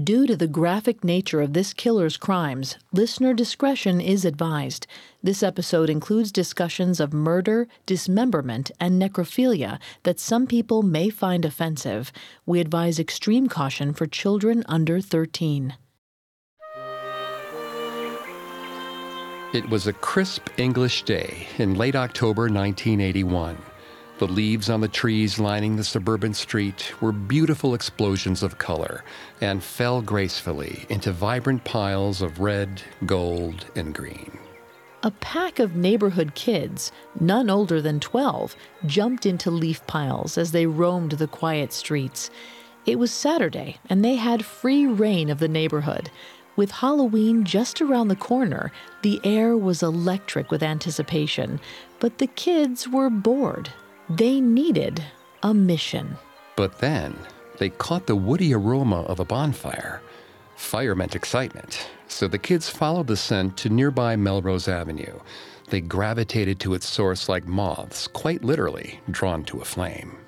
Due to the graphic nature of this killer's crimes, listener discretion is advised. This episode includes discussions of murder, dismemberment, and necrophilia that some people may find offensive. We advise extreme caution for children under 13. It was a crisp English day in late October 1981. The leaves on the trees lining the suburban street were beautiful explosions of color and fell gracefully into vibrant piles of red, gold, and green. A pack of neighborhood kids, none older than 12, jumped into leaf piles as they roamed the quiet streets. It was Saturday, and they had free reign of the neighborhood. With Halloween just around the corner, the air was electric with anticipation, but the kids were bored. They needed a mission. But then they caught the woody aroma of a bonfire. Fire meant excitement, so the kids followed the scent to nearby Melrose Avenue. They gravitated to its source like moths, quite literally drawn to a flame.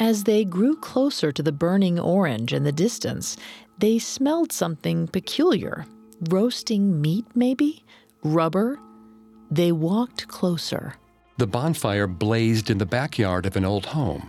As they grew closer to the burning orange in the distance, they smelled something peculiar. Roasting meat, maybe? Rubber? They walked closer. The bonfire blazed in the backyard of an old home,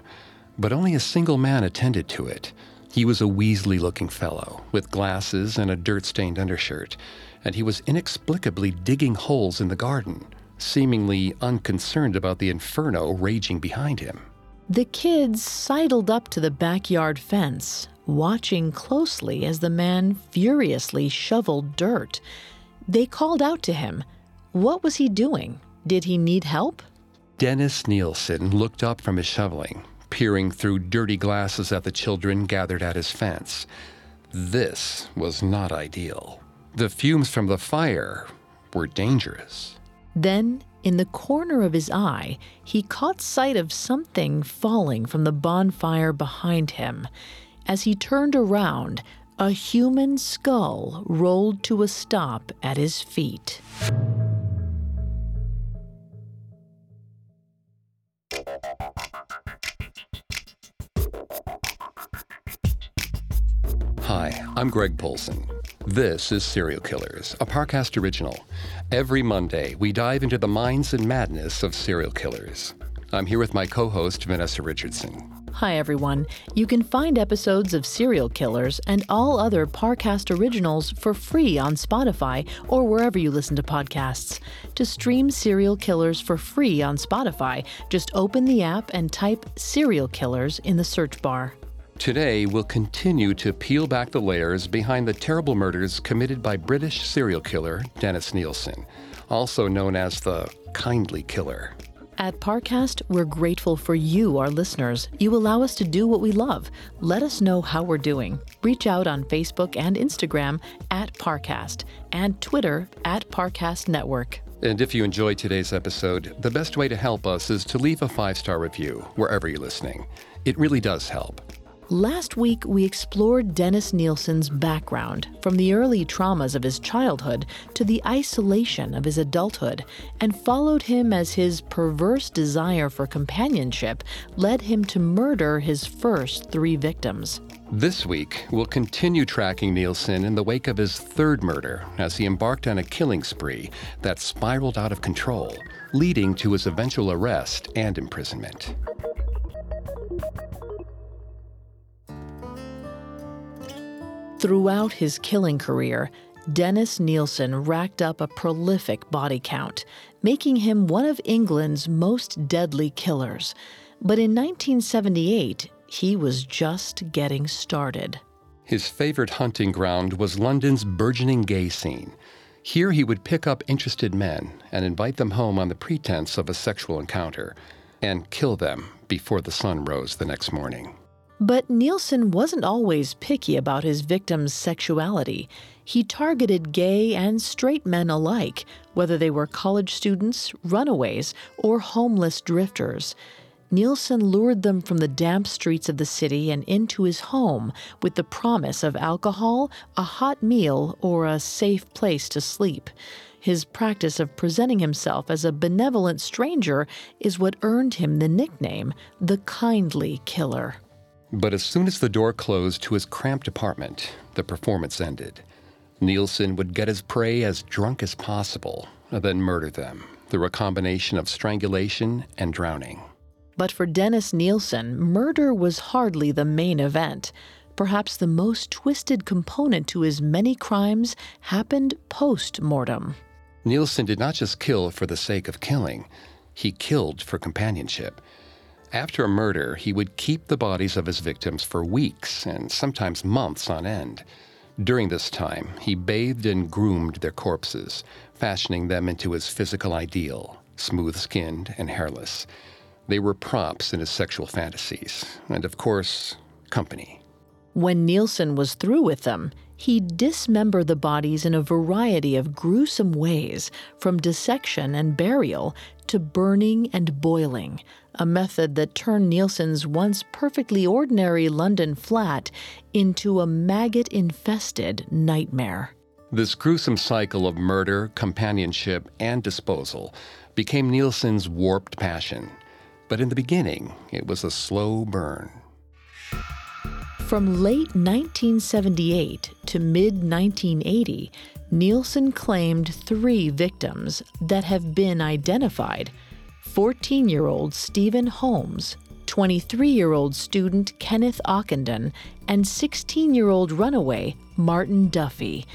but only a single man attended to it. He was a Weasley looking fellow, with glasses and a dirt stained undershirt, and he was inexplicably digging holes in the garden, seemingly unconcerned about the inferno raging behind him. The kids sidled up to the backyard fence, watching closely as the man furiously shoveled dirt. They called out to him. What was he doing? Did he need help? Dennis Nilsen looked up from his shoveling, peering through dirty glasses at the children gathered at his fence. This was not ideal. The fumes from the fire were dangerous. Then, in the corner of his eye, he caught sight of something falling from the bonfire behind him. As he turned around, a human skull rolled to a stop at his feet. I'm Greg Polcyn. This is Serial Killers, a Parcast original. Every Monday, we dive into the minds and madness of serial killers. I'm here with my co host, Vanessa Richardson. Hi, everyone. You can find episodes of Serial Killers and all other Parcast originals for free on Spotify or wherever you listen to podcasts. To stream Serial Killers for free on Spotify, just open the app and type Serial Killers in the search bar. Today, we'll continue to peel back the layers behind the terrible murders committed by British serial killer Dennis Nilsen, also known as the Kindly Killer. At Parcast, we're grateful for you, our listeners. You allow us to do what we love. Let us know how we're doing. Reach out on Facebook and Instagram at Parcast and Twitter at Parcast Network. And if you enjoyed today's episode, the best way to help us is to leave a five star review wherever you're listening. It really does help. Last week, we explored Dennis Nilsen's background, from the early traumas of his childhood to the isolation of his adulthood, and followed him as his perverse desire for companionship led him to murder his first three victims. This week, we'll continue tracking Nilsen in the wake of his third murder as he embarked on a killing spree that spiraled out of control, leading to his eventual arrest and imprisonment. Throughout his killing career, Dennis Nilsen racked up a prolific body count, making him one of England's most deadly killers. But in 1978, he was just getting started. His favorite hunting ground was London's burgeoning gay scene. Here he would pick up interested men and invite them home on the pretense of a sexual encounter and kill them before the sun rose the next morning. But Nilsen wasn't always picky about his victims' sexuality. He targeted gay and straight men alike, whether they were college students, runaways, or homeless drifters. Nilsen lured them from the damp streets of the city and into his home with the promise of alcohol, a hot meal, or a safe place to sleep. His practice of presenting himself as a benevolent stranger is what earned him the nickname the Kindly Killer. But as soon as the door closed to his cramped apartment, the performance ended. Nilsen would get his prey as drunk as possible, then murder them through a combination of strangulation and drowning. But for Dennis Nilsen, murder was hardly the main event. Perhaps the most twisted component to his many crimes happened post mortem. Nilsen did not just kill for the sake of killing, he killed for companionship. After a murder, he would keep the bodies of his victims for weeks and sometimes months on end. During this time, he bathed and groomed their corpses, fashioning them into his physical ideal smooth skinned and hairless. They were props in his sexual fantasies, and of course, company. When Nilsen was through with them, he dismembered the bodies in a variety of gruesome ways, from dissection and burial to burning and boiling, a method that turned Nilsen's once perfectly ordinary London flat into a maggot infested nightmare. This gruesome cycle of murder, companionship, and disposal became Nilsen's warped passion. But in the beginning, it was a slow burn. From late 1978 to mid 1980, Nilsen claimed three victims that have been identified 14 year old Stephen Holmes, 23 year old student Kenneth Ockenden, and 16 year old runaway Martin Duffy.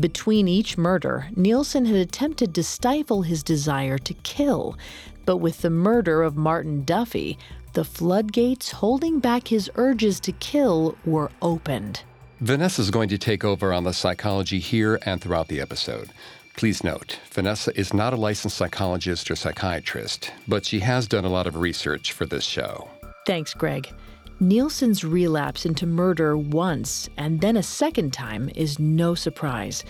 Between each murder, Nilsen had attempted to stifle his desire to kill, but with the murder of Martin Duffy, the floodgates holding back his urges to kill were opened. Vanessa is going to take over on the psychology here and throughout the episode. Please note, Vanessa is not a licensed psychologist or psychiatrist, but she has done a lot of research for this show. Thanks, Greg. Nilsen's relapse into murder once and then a second time is no surprise.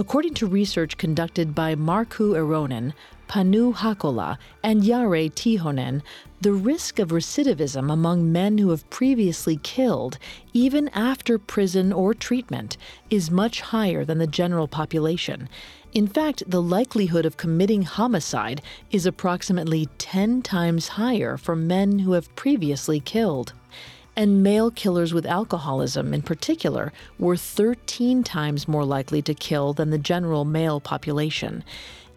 According to research conducted by Markku Eronen, Panu Hakola, and Jari Tiihonen, the risk of recidivism among men who have previously killed, even after prison or treatment, is much higher than the general population. In fact, the likelihood of committing homicide is approximately 10 times higher for men who have previously killed. And male killers with alcoholism, in particular, were 13 times more likely to kill than the general male population.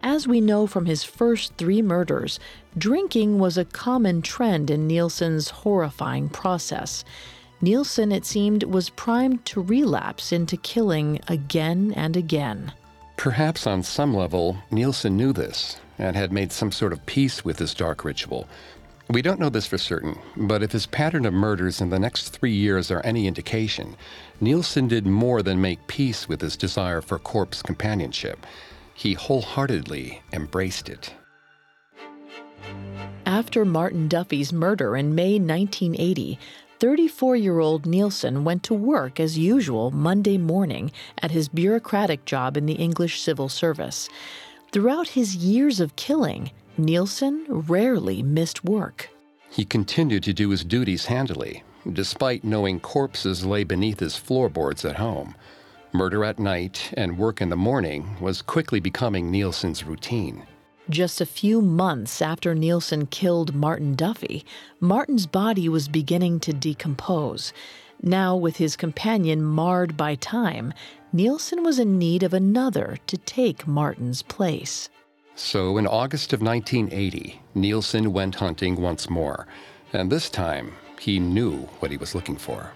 As we know from his first three murders, drinking was a common trend in Nilsen's horrifying process. Nilsen, it seemed, was primed to relapse into killing again and again. Perhaps on some level, Nilsen knew this and had made some sort of peace with this dark ritual. We don't know this for certain, but if his pattern of murders in the next three years are any indication, Nilsen did more than make peace with his desire for corpse companionship. He wholeheartedly embraced it. After Martin Duffy's murder in May 1980, 34 year old Nilsen went to work as usual Monday morning at his bureaucratic job in the English civil service. Throughout his years of killing, Nilsen rarely missed work. He continued to do his duties handily, despite knowing corpses lay beneath his floorboards at home. Murder at night and work in the morning was quickly becoming Nilsen's routine. Just a few months after Nilsen killed Martin Duffy, Martin's body was beginning to decompose. Now, with his companion marred by time, Nilsen was in need of another to take Martin's place. So, in August of 1980, Nilsen went hunting once more, and this time he knew what he was looking for.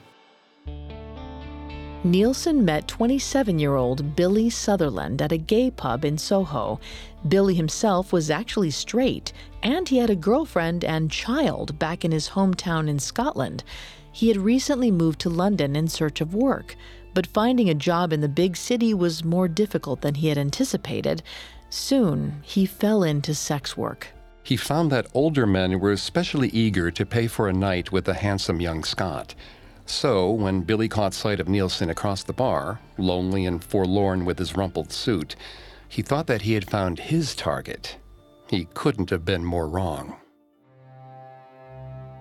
Nilsen met 27 year old Billy Sutherland at a gay pub in Soho. Billy himself was actually straight, and he had a girlfriend and child back in his hometown in Scotland. He had recently moved to London in search of work, but finding a job in the big city was more difficult than he had anticipated. Soon, he fell into sex work. He found that older men were especially eager to pay for a night with the handsome young Scot. So, when Billy caught sight of Nilsen across the bar, lonely and forlorn with his rumpled suit, he thought that he had found his target. He couldn't have been more wrong.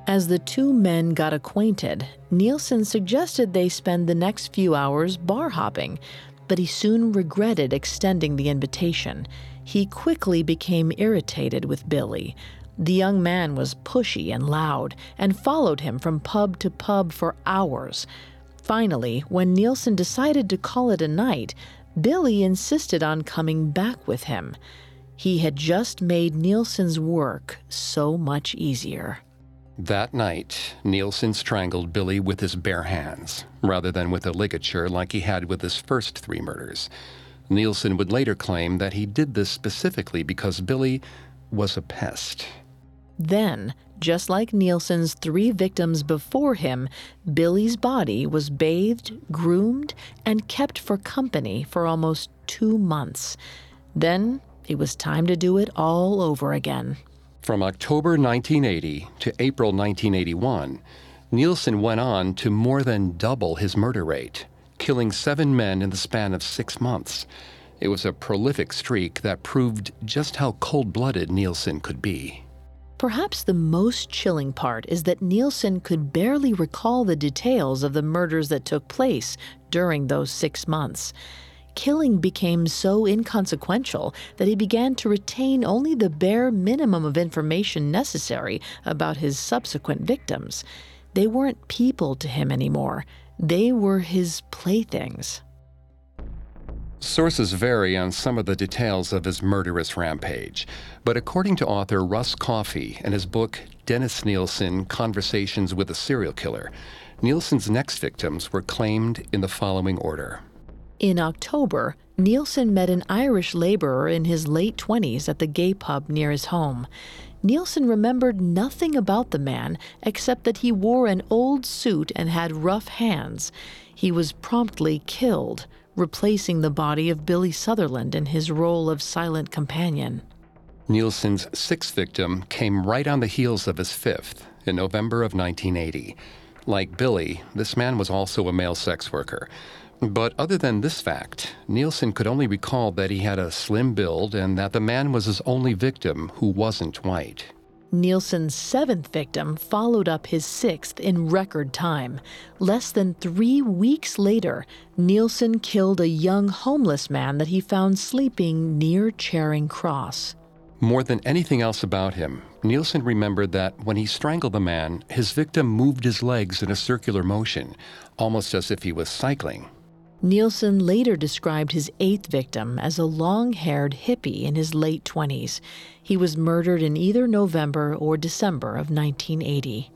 As the two men got acquainted, Nilsen suggested they spend the next few hours bar hopping, but he soon regretted extending the invitation. He quickly became irritated with Billy. The young man was pushy and loud and followed him from pub to pub for hours. Finally, when Nilsen decided to call it a night, Billy insisted on coming back with him. He had just made Nilsen's work so much easier. That night, Nilsen strangled Billy with his bare hands, rather than with a ligature like he had with his first three murders. Nilsen would later claim that he did this specifically because Billy was a pest. Then, just like Nilsen's three victims before him, Billy's body was bathed, groomed, and kept for company for almost two months. Then it was time to do it all over again. From October 1980 to April 1981, Nilsen went on to more than double his murder rate, killing seven men in the span of six months. It was a prolific streak that proved just how cold blooded Nilsen could be. Perhaps the most chilling part is that Nilsen could barely recall the details of the murders that took place during those six months. Killing became so inconsequential that he began to retain only the bare minimum of information necessary about his subsequent victims. They weren't people to him anymore, they were his playthings. Sources vary on some of the details of his murderous rampage, but according to author Russ Coffey in his book Dennis Nilsen Conversations with a Serial Killer, Nilsen's next victims were claimed in the following order. In October, Nilsen met an Irish laborer in his late 20s at the gay pub near his home. Nilsen remembered nothing about the man except that he wore an old suit and had rough hands. He was promptly killed, replacing the body of Billy Sutherland in his role of silent companion. Nilsen's sixth victim came right on the heels of his fifth in November of 1980. Like Billy, this man was also a male sex worker. But other than this fact, Nilsen could only recall that he had a slim build and that the man was his only victim who wasn't white. Nilsen's seventh victim followed up his sixth in record time. Less than three weeks later, Nilsen killed a young homeless man that he found sleeping near Charing Cross. More than anything else about him, Nilsen remembered that when he strangled the man, his victim moved his legs in a circular motion, almost as if he was cycling. Nilsen later described his eighth victim as a long haired hippie in his late 20s. He was murdered in either November or December of 1980.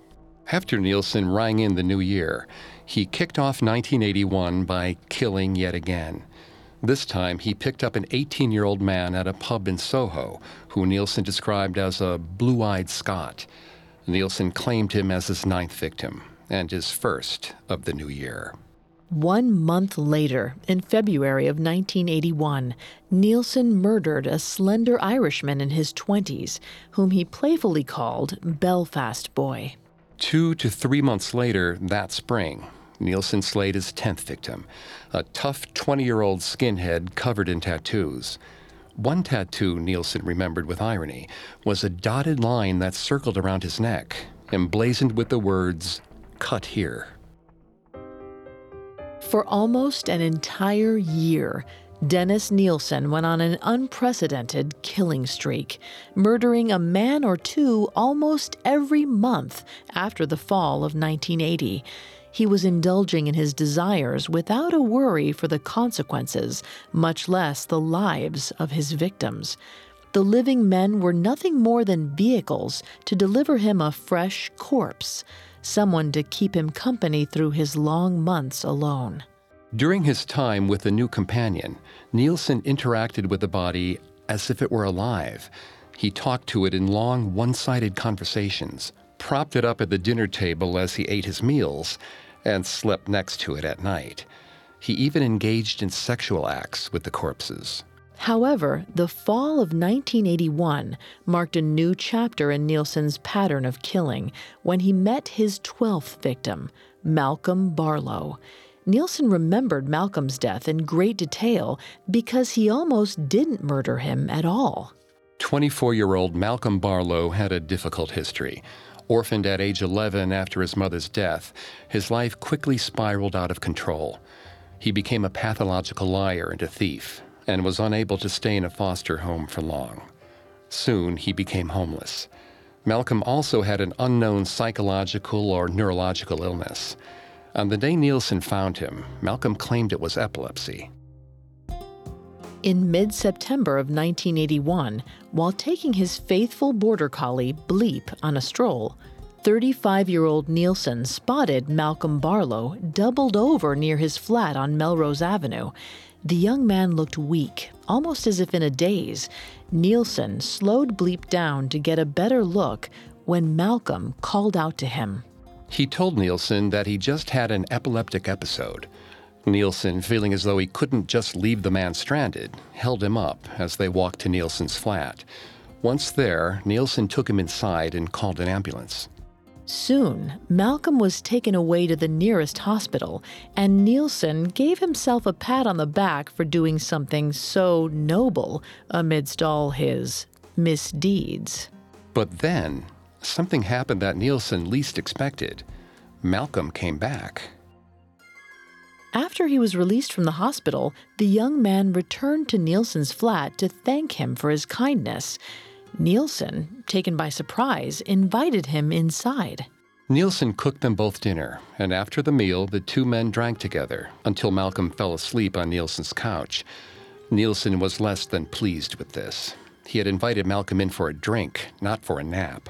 After Nilsen rang in the new year, he kicked off 1981 by killing yet again. This time, he picked up an 18 year old man at a pub in Soho, who Nilsen described as a blue eyed Scot. Nilsen claimed him as his ninth victim and his first of the new year. One month later, in February of 1981, Nilsen murdered a slender Irishman in his 20s, whom he playfully called Belfast Boy. Two to three months later, that spring, Nilsen slayed his 10th victim, a tough 20 year old skinhead covered in tattoos. One tattoo Nilsen remembered with irony was a dotted line that circled around his neck, emblazoned with the words, Cut here. For almost an entire year, Dennis Nilsen went on an unprecedented killing streak, murdering a man or two almost every month after the fall of 1980. He was indulging in his desires without a worry for the consequences, much less the lives of his victims. The living men were nothing more than vehicles to deliver him a fresh corpse someone to keep him company through his long months alone. During his time with the new companion, Nilsen interacted with the body as if it were alive. He talked to it in long, one sided conversations, propped it up at the dinner table as he ate his meals, and slept next to it at night. He even engaged in sexual acts with the corpses. However, the fall of 1981 marked a new chapter in Nilsen's pattern of killing when he met his 12th victim, Malcolm Barlow. Nilsen remembered Malcolm's death in great detail because he almost didn't murder him at all. 24 year old Malcolm Barlow had a difficult history. Orphaned at age 11 after his mother's death, his life quickly spiraled out of control. He became a pathological liar and a thief, and was unable to stay in a foster home for long. Soon he became homeless. Malcolm also had an unknown psychological or neurological illness. On the day Nilsen found him, Malcolm claimed it was epilepsy. In mid September of 1981, while taking his faithful border collie, Bleep, on a stroll, 35 year old Nilsen spotted Malcolm Barlow doubled over near his flat on Melrose Avenue. The young man looked weak, almost as if in a daze. Nilsen slowed Bleep down to get a better look when Malcolm called out to him. He told Nilsen that he just had an epileptic episode. Nilsen, feeling as though he couldn't just leave the man stranded, held him up as they walked to Nilsen's flat. Once there, Nilsen took him inside and called an ambulance. Soon, Malcolm was taken away to the nearest hospital, and Nilsen gave himself a pat on the back for doing something so noble amidst all his misdeeds. But then, something happened that Nilsen least expected. Malcolm came back. After he was released from the hospital, the young man returned to Nilsen's flat to thank him for his kindness. Nilsen, taken by surprise, invited him inside. Nilsen cooked them both dinner, and after the meal, the two men drank together until Malcolm fell asleep on Nilsen's couch. Nilsen was less than pleased with this. He had invited Malcolm in for a drink, not for a nap.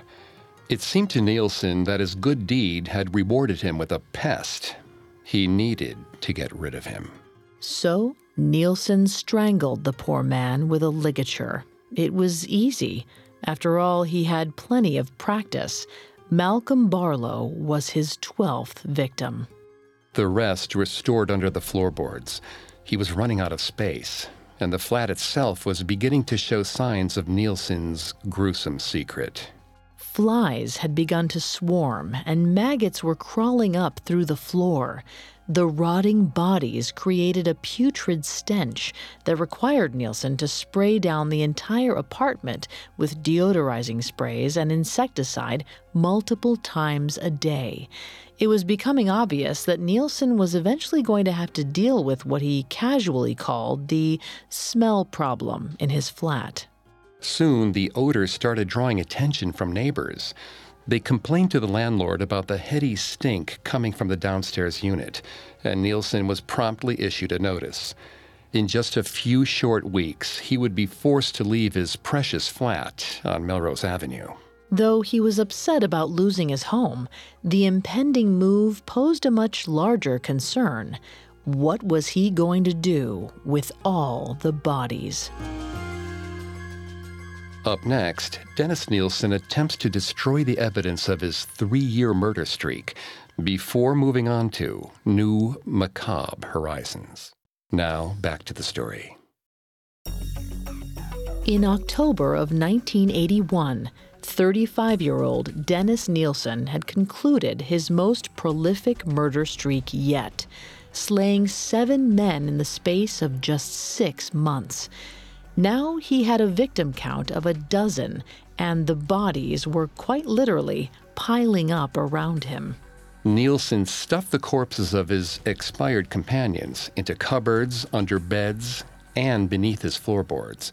It seemed to Nilsen that his good deed had rewarded him with a pest. He needed to get rid of him. So Nilsen strangled the poor man with a ligature. It was easy. After all, he had plenty of practice. Malcolm Barlow was his 12th victim. The rest were stored under the floorboards. He was running out of space, and the flat itself was beginning to show signs of Nilsen's gruesome secret. Flies had begun to swarm, and maggots were crawling up through the floor. The rotting bodies created a putrid stench that required Nilsen to spray down the entire apartment with deodorizing sprays and insecticide multiple times a day. It was becoming obvious that Nilsen was eventually going to have to deal with what he casually called the smell problem in his flat. Soon, the odors started drawing attention from neighbors. They complained to the landlord about the heady stink coming from the downstairs unit, and Nilsen was promptly issued a notice. In just a few short weeks, he would be forced to leave his precious flat on Melrose Avenue. Though he was upset about losing his home, the impending move posed a much larger concern. What was he going to do with all the bodies? Up next, Dennis Nilsen attempts to destroy the evidence of his three year murder streak before moving on to new macabre horizons. Now, back to the story. In October of 1981, 35 year old Dennis Nilsen had concluded his most prolific murder streak yet, slaying seven men in the space of just six months. Now he had a victim count of a dozen, and the bodies were quite literally piling up around him. Nilsen stuffed the corpses of his expired companions into cupboards, under beds, and beneath his floorboards.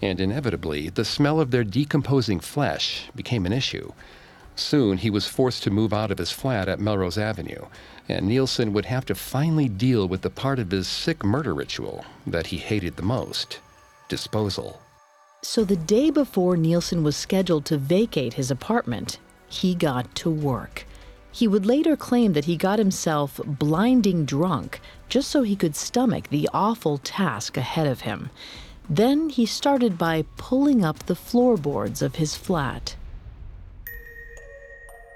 And inevitably, the smell of their decomposing flesh became an issue. Soon, he was forced to move out of his flat at Melrose Avenue, and Nilsen would have to finally deal with the part of his sick murder ritual that he hated the most disposal. So the day before Nilsen was scheduled to vacate his apartment, he got to work. He would later claim that he got himself blinding drunk just so he could stomach the awful task ahead of him. Then he started by pulling up the floorboards of his flat.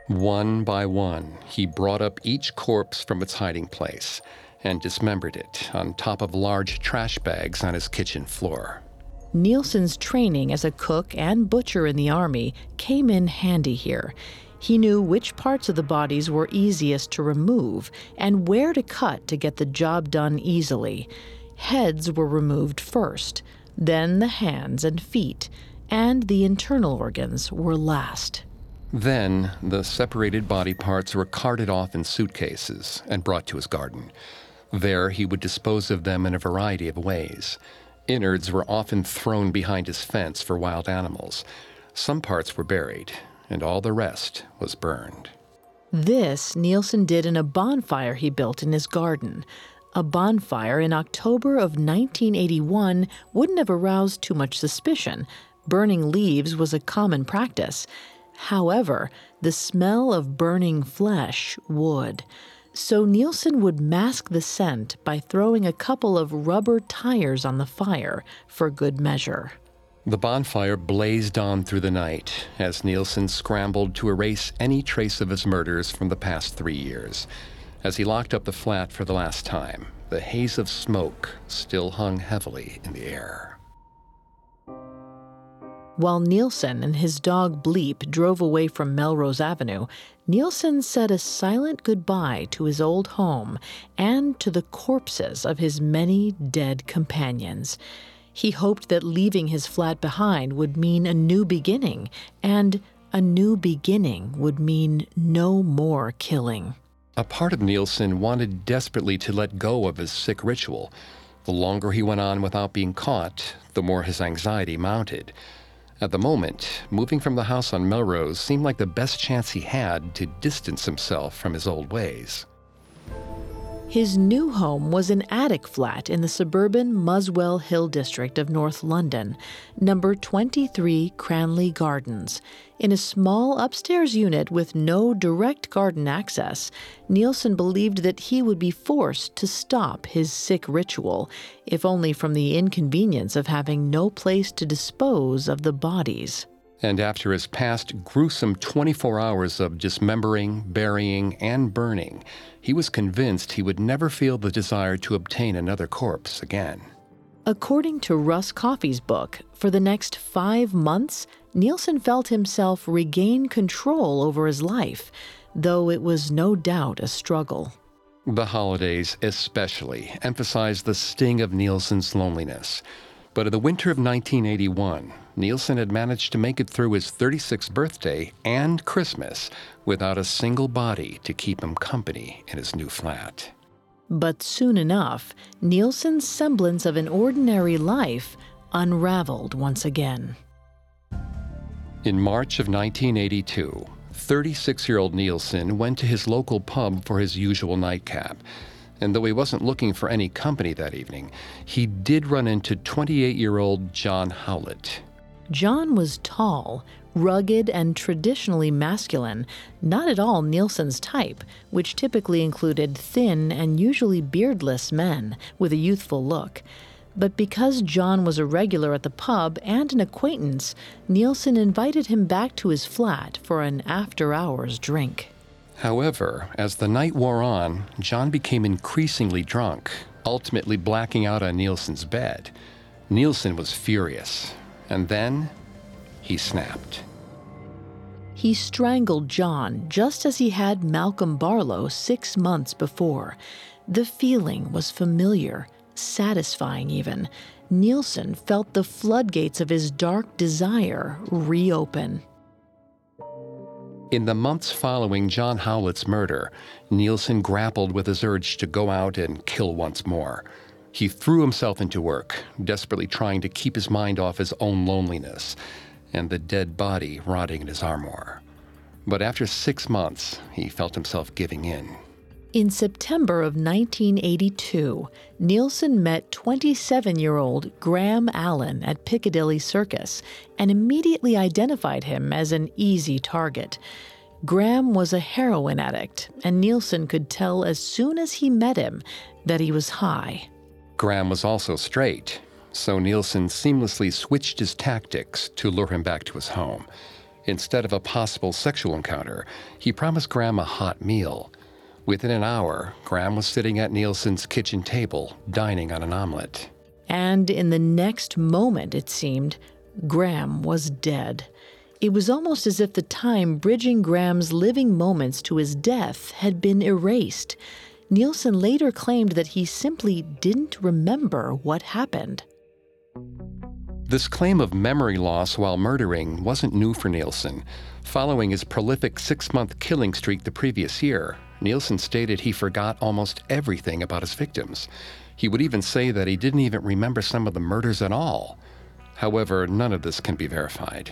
One by one, he brought up each corpse from its hiding place and dismembered it on top of large trash bags on his kitchen floor. Nilsen's training as a cook and butcher in the Army came in handy here. He knew which parts of the bodies were easiest to remove and where to cut to get the job done easily. Heads were removed first, then the hands and feet, and the internal organs were last. Then the separated body parts were carted off in suitcases and brought to his garden. There he would dispose of them in a variety of ways. Innards were often thrown behind his fence for wild animals. Some parts were buried, and all the rest was burned. This Nilsen did in a bonfire he built in his garden. A bonfire in October of 1981 wouldn't have aroused too much suspicion. Burning leaves was a common practice. However, the smell of burning flesh would. So Nilsen would mask the scent by throwing a couple of rubber tires on the fire for good measure. The bonfire blazed on through the night as Nilsen scrambled to erase any trace of his murders from the past three years. As he locked up the flat for the last time, the haze of smoke still hung heavily in the air. While Nilsen and his dog Bleep drove away from Melrose Avenue, Nilsen said a silent goodbye to his old home and to the corpses of his many dead companions. He hoped that leaving his flat behind would mean a new beginning, and a new beginning would mean no more killing. A part of Nilsen wanted desperately to let go of his sick ritual. The longer he went on without being caught, the more his anxiety mounted. At the moment, moving from the house on Melrose seemed like the best chance he had to distance himself from his old ways. His new home was an attic flat in the suburban Muswell Hill district of North London, number 23 Cranley Gardens. In a small upstairs unit with no direct garden access, Nilsen believed that he would be forced to stop his sick ritual, if only from the inconvenience of having no place to dispose of the bodies. And after his past gruesome 24 hours of dismembering, burying, and burning, he was convinced he would never feel the desire to obtain another corpse again. According to Russ Coffey's book, for the next five months, Nilsen felt himself regain control over his life, though it was no doubt a struggle. The holidays, especially, emphasized the sting of Nilsen's loneliness. But in the winter of 1981, Nilsen had managed to make it through his 36th birthday and Christmas without a single body to keep him company in his new flat. But soon enough, Nilsen's semblance of an ordinary life unraveled once again. In March of 1982, 36 year old Nilsen went to his local pub for his usual nightcap and though he wasn't looking for any company that evening, he did run into 28 year old John Howlett. John was tall, rugged, and traditionally masculine, not at all Nilsen's type, which typically included thin and usually beardless men with a youthful look. But because John was a regular at the pub and an acquaintance, Nilsen invited him back to his flat for an after hours drink. However, as the night wore on, John became increasingly drunk, ultimately blacking out on Nilsen's bed. Nilsen was furious, and then he snapped. He strangled John just as he had Malcolm Barlow six months before. The feeling was familiar, satisfying even. Nilsen felt the floodgates of his dark desire reopen. In the months following John Howlett's murder, Nilsen grappled with his urge to go out and kill once more. He threw himself into work, desperately trying to keep his mind off his own loneliness and the dead body rotting in his armoire. But after six months, he felt himself giving in. In September of 1982, Nilsen met 27 year old Graham Allen at Piccadilly Circus and immediately identified him as an easy target. Graham was a heroin addict, and Nilsen could tell as soon as he met him that he was high. Graham was also straight, so Nilsen seamlessly switched his tactics to lure him back to his home. Instead of a possible sexual encounter, he promised Graham a hot meal. Within an hour, Graham was sitting at Nilsen's kitchen table, dining on an omelet. And in the next moment, it seemed, Graham was dead. It was almost as if the time bridging Graham's living moments to his death had been erased. Nilsen later claimed that he simply didn't remember what happened. This claim of memory loss while murdering wasn't new for Nilsen. Following his prolific six month killing streak the previous year, Nilsen stated he forgot almost everything about his victims. He would even say that he didn't even remember some of the murders at all. However, none of this can be verified.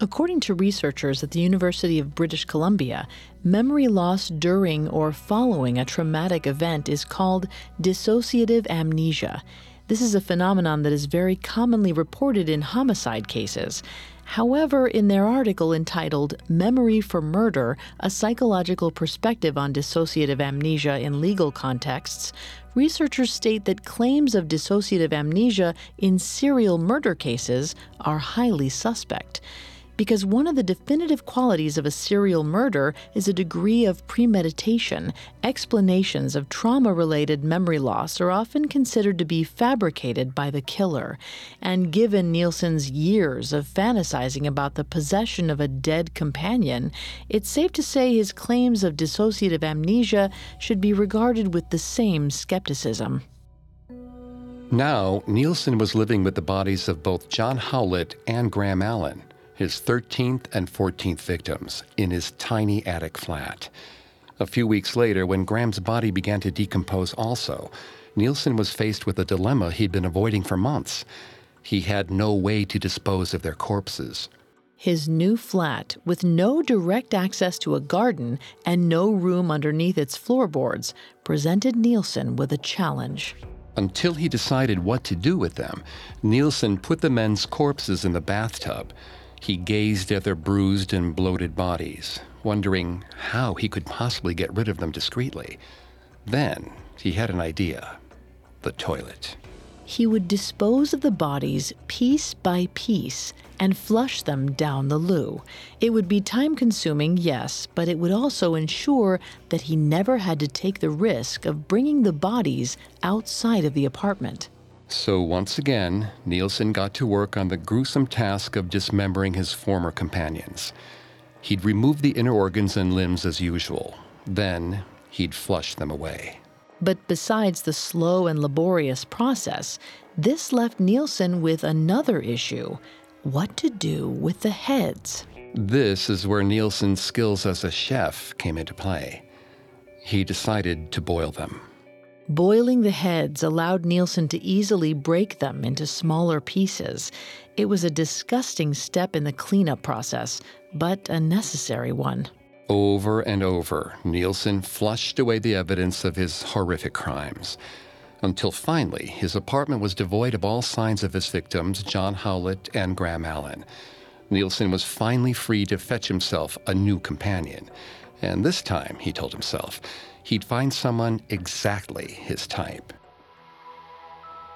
According to researchers at the University of British Columbia, memory loss during or following a traumatic event is called dissociative amnesia. This is a phenomenon that is very commonly reported in homicide cases. However, in their article entitled Memory for Murder A Psychological Perspective on Dissociative Amnesia in Legal Contexts, researchers state that claims of dissociative amnesia in serial murder cases are highly suspect because one of the definitive qualities of a serial murder is a degree of premeditation. Explanations of trauma related memory loss are often considered to be fabricated by the killer. And given Nilsen's years of fantasizing about the possession of a dead companion, it's safe to say his claims of dissociative amnesia should be regarded with the same skepticism. Now, Nilsen was living with the bodies of both John Howlett and Graham Allen his 13th and 14th victims, in his tiny attic flat. A few weeks later, when Graham's body began to decompose also, Nilsen was faced with a dilemma he'd been avoiding for months. He had no way to dispose of their corpses. His new flat, with no direct access to a garden and no room underneath its floorboards, presented Nilsen with a challenge. Until he decided what to do with them, Nilsen put the men's corpses in the bathtub he gazed at their bruised and bloated bodies, wondering how he could possibly get rid of them discreetly. Then he had an idea the toilet. He would dispose of the bodies piece by piece and flush them down the loo. It would be time consuming, yes, but it would also ensure that he never had to take the risk of bringing the bodies outside of the apartment. So once again, Nilsen got to work on the gruesome task of dismembering his former companions. He'd remove the inner organs and limbs as usual. Then he'd flush them away. But besides the slow and laborious process, this left Nilsen with another issue what to do with the heads. This is where Nilsen's skills as a chef came into play. He decided to boil them. Boiling the heads allowed Nilsen to easily break them into smaller pieces. It was a disgusting step in the cleanup process, but a necessary one. Over and over, Nilsen flushed away the evidence of his horrific crimes. Until finally, his apartment was devoid of all signs of his victims, John Howlett and Graham Allen. Nilsen was finally free to fetch himself a new companion. And this time, he told himself, he'd find someone exactly his type.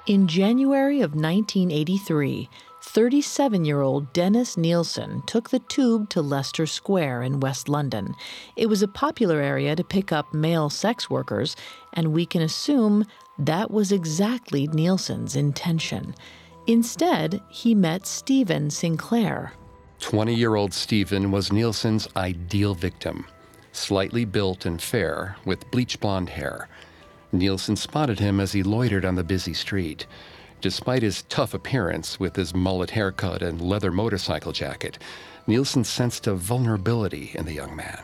In January of 1983, 37 year old Dennis Nilsen took the tube to Leicester Square in West London. It was a popular area to pick up male sex workers, and we can assume that was exactly Nilsen's intention. Instead, he met Stephen Sinclair. 20 year old Stephen was Nilsen's ideal victim slightly built and fair, with bleach blonde hair. Nilsen spotted him as he loitered on the busy street. Despite his tough appearance with his mullet haircut and leather motorcycle jacket, Nilsen sensed a vulnerability in the young man.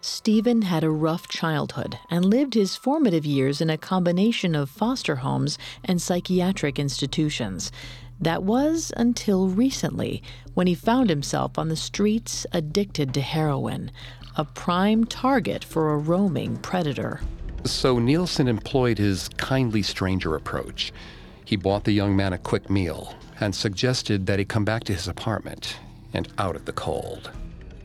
Stephen had a rough childhood and lived his formative years in a combination of foster homes and psychiatric institutions. That was until recently, when he found himself on the streets addicted to heroin, a prime target for a roaming predator. So Nilsen employed his kindly stranger approach. He bought the young man a quick meal and suggested that he come back to his apartment and out of the cold.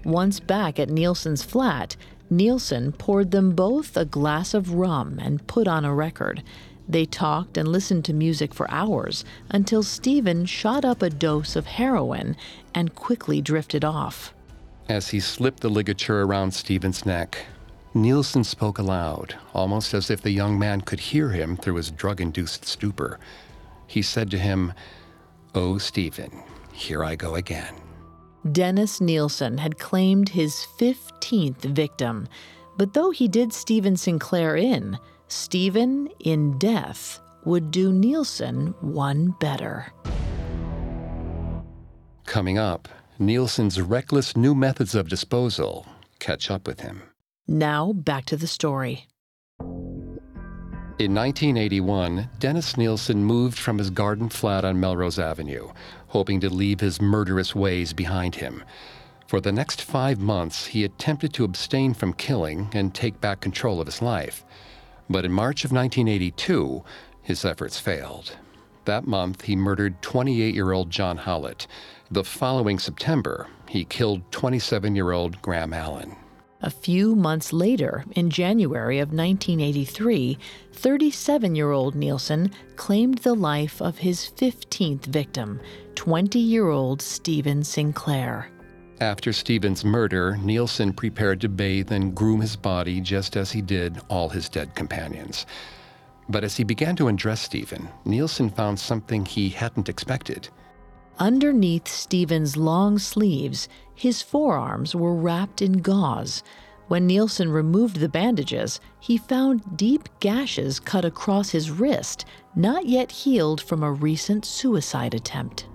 Once back at Nilsen's flat, Nilsen poured them both a glass of rum and put on a record. They talked and listened to music for hours until Stephen shot up a dose of heroin and quickly drifted off. As he slipped the ligature around Stephen's neck, Nilsen spoke aloud, almost as if the young man could hear him through his drug induced stupor. He said to him, Oh, Stephen, here I go again. Dennis Nilsen had claimed his 15th victim, but though he did Stephen Sinclair in, Stephen, in death, would do Nilsen one better. Coming up, Nilsen's reckless new methods of disposal catch up with him. Now, back to the story. In 1981, Dennis Nilsen moved from his garden flat on Melrose Avenue, hoping to leave his murderous ways behind him. For the next five months, he attempted to abstain from killing and take back control of his life. But in March of 1982, his efforts failed. That month, he murdered 28 year old John Howlett. The following September, he killed 27 year old Graham Allen. A few months later, in January of 1983, 37 year old Nilsen claimed the life of his 15th victim, 20 year old Stephen Sinclair. After Stephen's murder, Nilsen prepared to bathe and groom his body just as he did all his dead companions. But as he began to undress Stephen, Nilsen found something he hadn't expected. Underneath Stephen's long sleeves, his forearms were wrapped in gauze. When Nilsen removed the bandages, he found deep gashes cut across his wrist, not yet healed from a recent suicide attempt.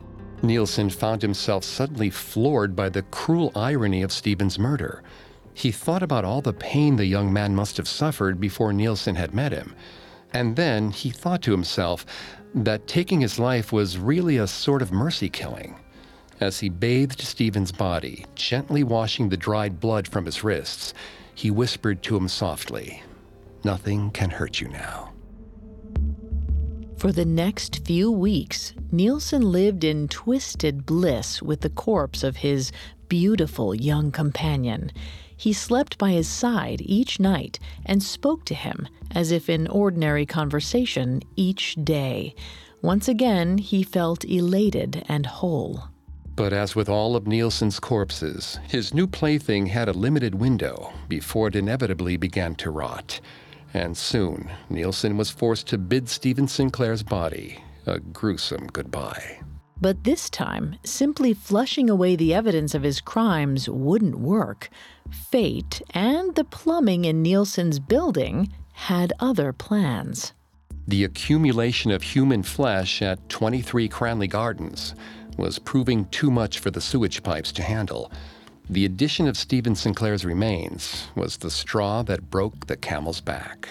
Nilsen found himself suddenly floored by the cruel irony of Stephen's murder. He thought about all the pain the young man must have suffered before Nilsen had met him. And then he thought to himself that taking his life was really a sort of mercy killing. As he bathed Stephen's body, gently washing the dried blood from his wrists, he whispered to him softly, Nothing can hurt you now. For the next few weeks, Nilsen lived in twisted bliss with the corpse of his beautiful young companion. He slept by his side each night and spoke to him as if in ordinary conversation each day. Once again, he felt elated and whole. But as with all of Nilsen's corpses, his new plaything had a limited window before it inevitably began to rot. And soon, Nilsen was forced to bid Stephen Sinclair's body a gruesome goodbye. But this time, simply flushing away the evidence of his crimes wouldn't work. Fate and the plumbing in Nilsen's building had other plans. The accumulation of human flesh at 23 Cranley Gardens was proving too much for the sewage pipes to handle. The addition of Stephen Sinclair's remains was the straw that broke the camel's back.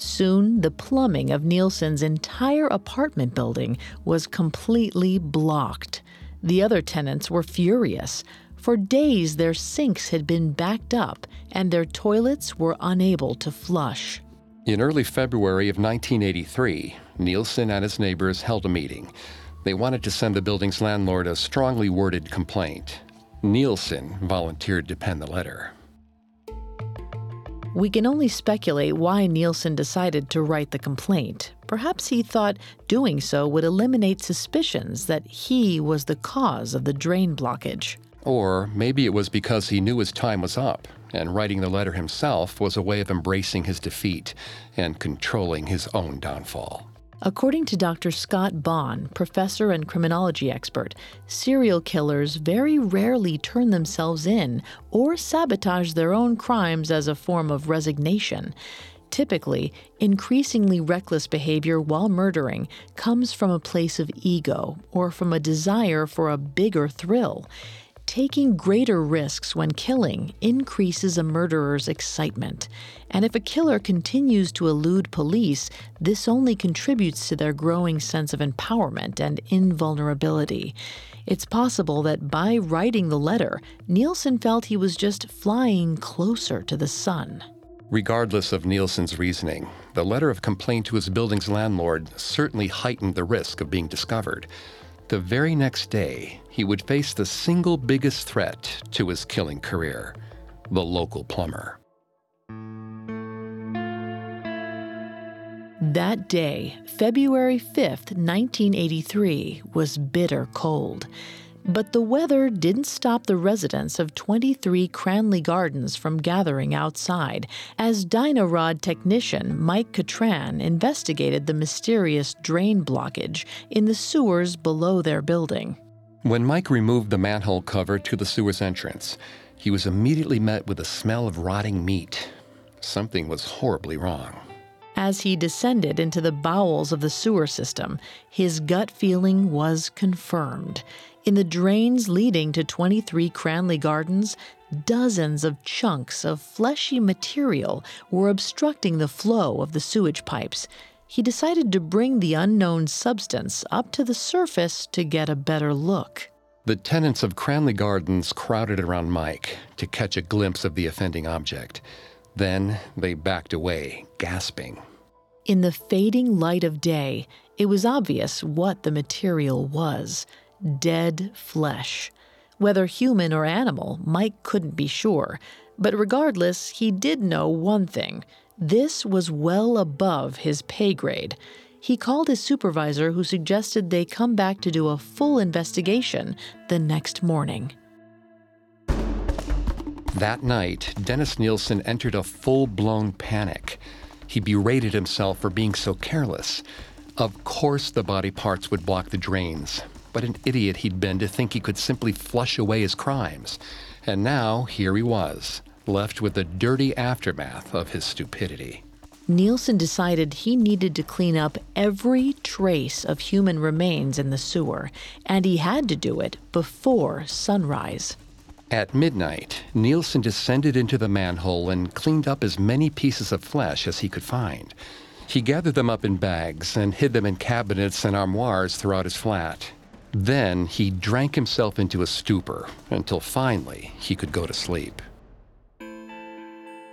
Soon, the plumbing of Nilsen's entire apartment building was completely blocked. The other tenants were furious. For days, their sinks had been backed up and their toilets were unable to flush. In early February of 1983, Nilsen and his neighbors held a meeting. They wanted to send the building's landlord a strongly worded complaint. Nilsen volunteered to pen the letter. We can only speculate why Nilsen decided to write the complaint. Perhaps he thought doing so would eliminate suspicions that he was the cause of the drain blockage. Or maybe it was because he knew his time was up, and writing the letter himself was a way of embracing his defeat and controlling his own downfall. According to Dr. Scott Bond, professor and criminology expert, serial killers very rarely turn themselves in or sabotage their own crimes as a form of resignation. Typically, increasingly reckless behavior while murdering comes from a place of ego or from a desire for a bigger thrill. Taking greater risks when killing increases a murderer's excitement. And if a killer continues to elude police, this only contributes to their growing sense of empowerment and invulnerability. It's possible that by writing the letter, Nilsen felt he was just flying closer to the sun. Regardless of Nilsen's reasoning, the letter of complaint to his building's landlord certainly heightened the risk of being discovered. The very next day, he would face the single biggest threat to his killing career the local plumber. That day, February 5th, 1983, was bitter cold. But the weather didn't stop the residents of 23 Cranley Gardens from gathering outside as Dyno-Rod technician Mike Cattran investigated the mysterious drain blockage in the sewers below their building. When Mike removed the manhole cover to the sewer's entrance, he was immediately met with a smell of rotting meat. Something was horribly wrong. As he descended into the bowels of the sewer system, his gut feeling was confirmed. In the drains leading to 23 Cranley Gardens, dozens of chunks of fleshy material were obstructing the flow of the sewage pipes. he decided to bring the unknown substance up to the surface to get a better look. The tenants of Cranley Gardens crowded around Mike to catch a glimpse of the offending object. Then they backed away, gasping. In the fading light of day, it was obvious what the material was dead flesh. Whether human or animal, Mike couldn't be sure, but regardless, he did know one thing this was well above his pay grade. He called his supervisor, who suggested they come back to do a full investigation the next morning. That night, Dennis Nilsen entered a full blown panic. He berated himself for being so careless. Of course, the body parts would block the drains. What an idiot he'd been to think he could simply flush away his crimes. And now, here he was, left with the dirty aftermath of his stupidity. Nilsen decided he needed to clean up every trace of human remains in the sewer, and he had to do it before sunrise. At midnight, Nilsen descended into the manhole and cleaned up as many pieces of flesh as he could find. He gathered them up in bags and hid them in cabinets and armoires throughout his flat. Then he drank himself into a stupor until finally he could go to sleep.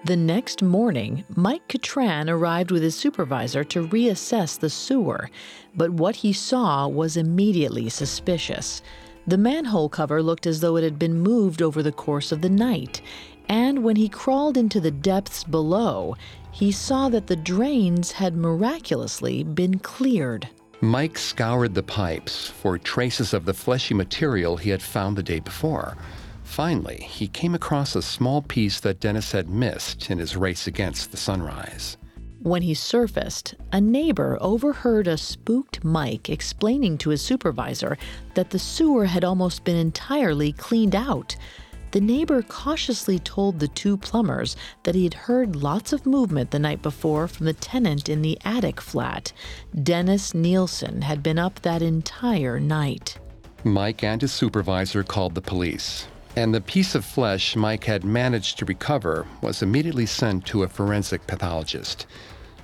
The next morning, Mike Cattran arrived with his supervisor to reassess the sewer, but what he saw was immediately suspicious. The manhole cover looked as though it had been moved over the course of the night, and when he crawled into the depths below, he saw that the drains had miraculously been cleared. Mike scoured the pipes for traces of the fleshy material he had found the day before. Finally, he came across a small piece that Dennis had missed in his race against the sunrise. When he surfaced, a neighbor overheard a spooked Mike explaining to his supervisor that the sewer had almost been entirely cleaned out. The neighbor cautiously told the two plumbers that he had heard lots of movement the night before from the tenant in the attic flat. Dennis Nilsen had been up that entire night. Mike and his supervisor called the police and the piece of flesh Mike had managed to recover was immediately sent to a forensic pathologist.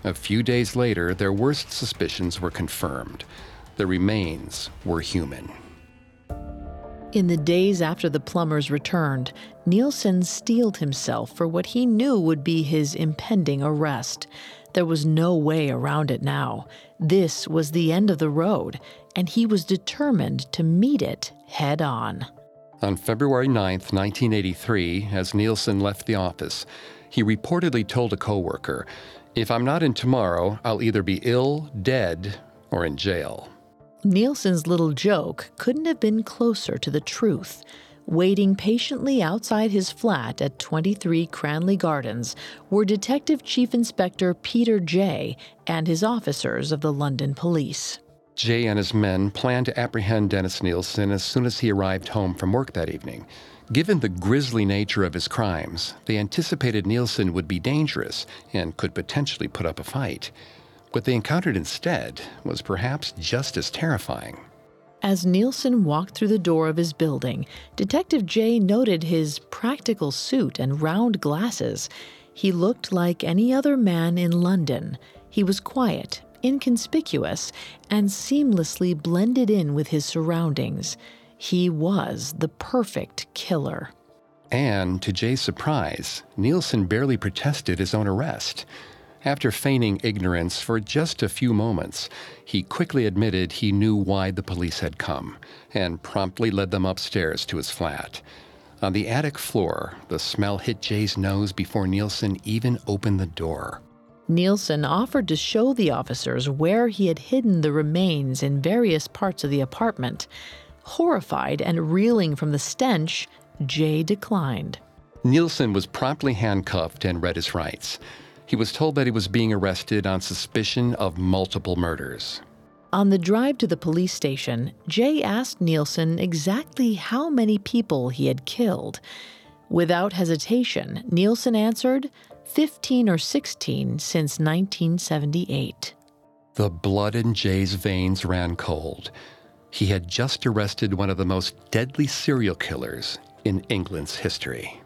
A few days later, their worst suspicions were confirmed. The remains were human. In the days after the plumbers returned, Nilsen steeled himself for what he knew would be his impending arrest. There was no way around it now. This was the end of the road, and he was determined to meet it head on. On February 9, 1983, as Nilsen left the office, he reportedly told a coworker, If I'm not in tomorrow, I'll either be ill, dead, or in jail. Nilsen's little joke couldn't have been closer to the truth. Waiting patiently outside his flat at 23 Cranley Gardens were Detective Chief Inspector Peter Jay and his officers of the London Police. Jay and his men planned to apprehend Dennis Nilsen as soon as he arrived home from work that evening. Given the grisly nature of his crimes, they anticipated Nilsen would be dangerous and could potentially put up a fight. What they encountered instead was perhaps just as terrifying. As Nilsen walked through the door of his building, Detective Jay noted his practical suit and round glasses. He looked like any other man in London. He was quiet inconspicuous, and seamlessly blended in with his surroundings. He was the perfect killer. And to Jay's surprise, Nilsen barely protested his own arrest. After feigning ignorance for just a few moments, he quickly admitted he knew why the police had come and promptly led them upstairs to his flat. On the attic floor, the smell hit Jay's nose before Nilsen even opened the door. Nilsen offered to show the officers where he had hidden the remains in various parts of the apartment. Horrified and reeling from the stench, Jay declined. Nilsen was promptly handcuffed and read his rights. He was told that he was being arrested on suspicion of multiple murders. On the drive to the police station, Jay asked Nilsen exactly how many people he had killed. Without hesitation, Nilsen answered 15 or 16 since 1978. The blood in Jay's veins ran cold. He had just arrested one of the most deadly serial killers in England's history.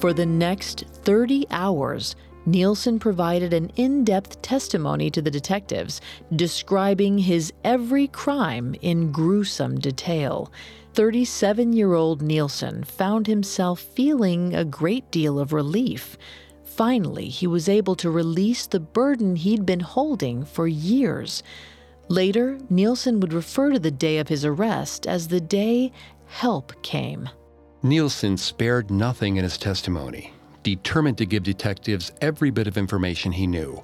For the next 30 hours, Nilsen provided an in depth testimony to the detectives, describing his every crime in gruesome detail. 37 year old Nilsen found himself feeling a great deal of relief. Finally, he was able to release the burden he'd been holding for years. Later, Nilsen would refer to the day of his arrest as the day help came. Nilsen spared nothing in his testimony determined to give detectives every bit of information he knew.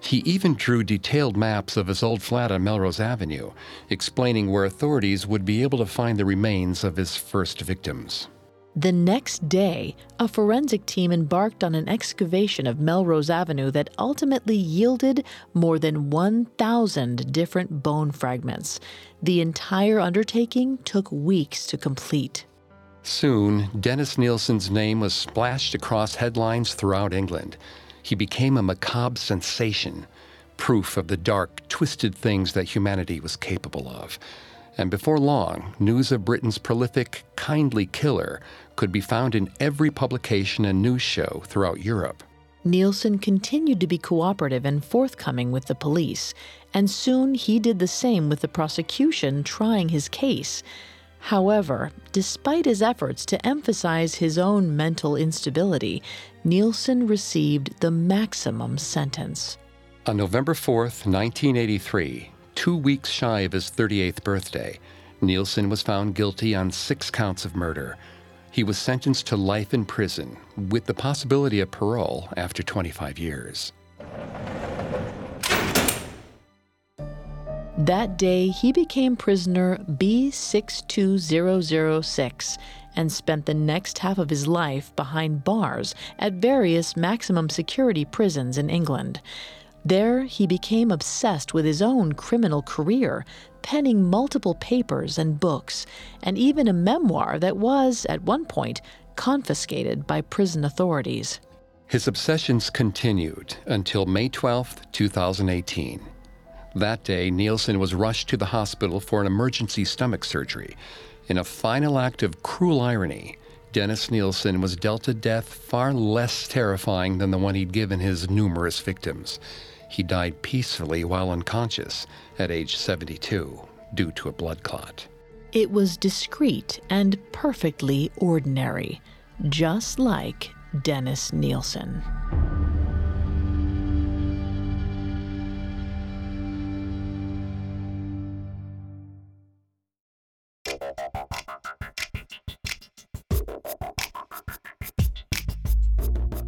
He even drew detailed maps of his old flat on Melrose Avenue, explaining where authorities would be able to find the remains of his first victims. The next day, a forensic team embarked on an excavation of Melrose Avenue that ultimately yielded more than 1,000 different bone fragments. The entire undertaking took weeks to complete. Soon, Dennis Nilsen's name was splashed across headlines throughout England. He became a macabre sensation, proof of the dark, twisted things that humanity was capable of. And before long, news of Britain's prolific, kindly killer could be found in every publication and news show throughout Europe. Nilsen continued to be cooperative and forthcoming with the police, and soon he did the same with the prosecution trying his case. However, despite his efforts to emphasize his own mental instability, Nilsen received the maximum sentence. On November 4th, 1983, two weeks shy of his 38th birthday, Nilsen was found guilty on six counts of murder. He was sentenced to life in prison with the possibility of parole after 25 years. That day, he became prisoner B62006 and spent the next half of his life behind bars at various maximum security prisons in England. There, he became obsessed with his own criminal career, penning multiple papers and books, and even a memoir that was, at one point, confiscated by prison authorities. His obsessions continued until May 12, 2018. That day, Nilsen was rushed to the hospital for an emergency stomach surgery. In a final act of cruel irony, Dennis Nilsen was dealt a death far less terrifying than the one he'd given his numerous victims. He died peacefully while unconscious at age 72 due to a blood clot. It was discreet and perfectly ordinary, just like Dennis Nilsen.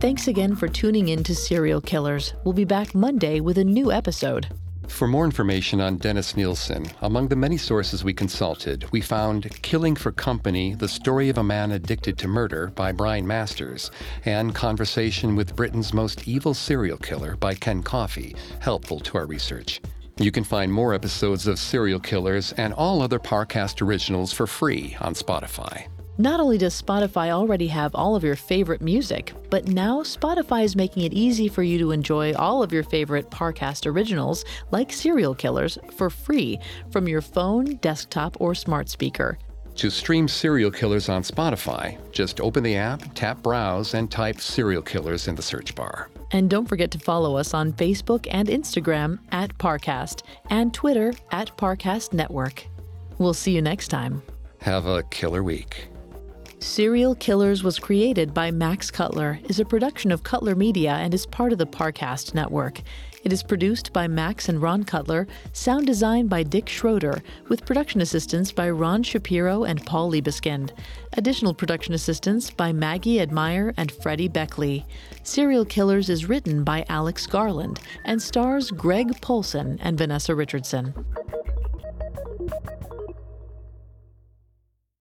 Thanks again for tuning in to Serial Killers. We'll be back Monday with a new episode. For more information on Dennis Nilsen, among the many sources we consulted, we found Killing for Company The Story of a Man Addicted to Murder by Brian Masters, and Conversation with Britain's Most Evil Serial Killer by Ken Coffey, helpful to our research. You can find more episodes of Serial Killers and all other Parcast originals for free on Spotify. Not only does Spotify already have all of your favorite music, but now Spotify is making it easy for you to enjoy all of your favorite Parcast originals, like Serial Killers, for free from your phone, desktop, or smart speaker. To stream Serial Killers on Spotify, just open the app, tap Browse, and type Serial Killers in the search bar. And don't forget to follow us on Facebook and Instagram at Parcast and Twitter at Parcast Network. We'll see you next time. Have a killer week. Serial Killers was created by Max Cutler, is a production of Cutler Media, and is part of the Parcast network. It is produced by Max and Ron Cutler, sound design by Dick Schroeder, with production assistance by Ron Shapiro and Paul Liebeskind. Additional production assistance by Maggie Admire and Freddie Beckley. Serial Killers is written by Alex Garland and stars Greg Polcyn and Vanessa Richardson.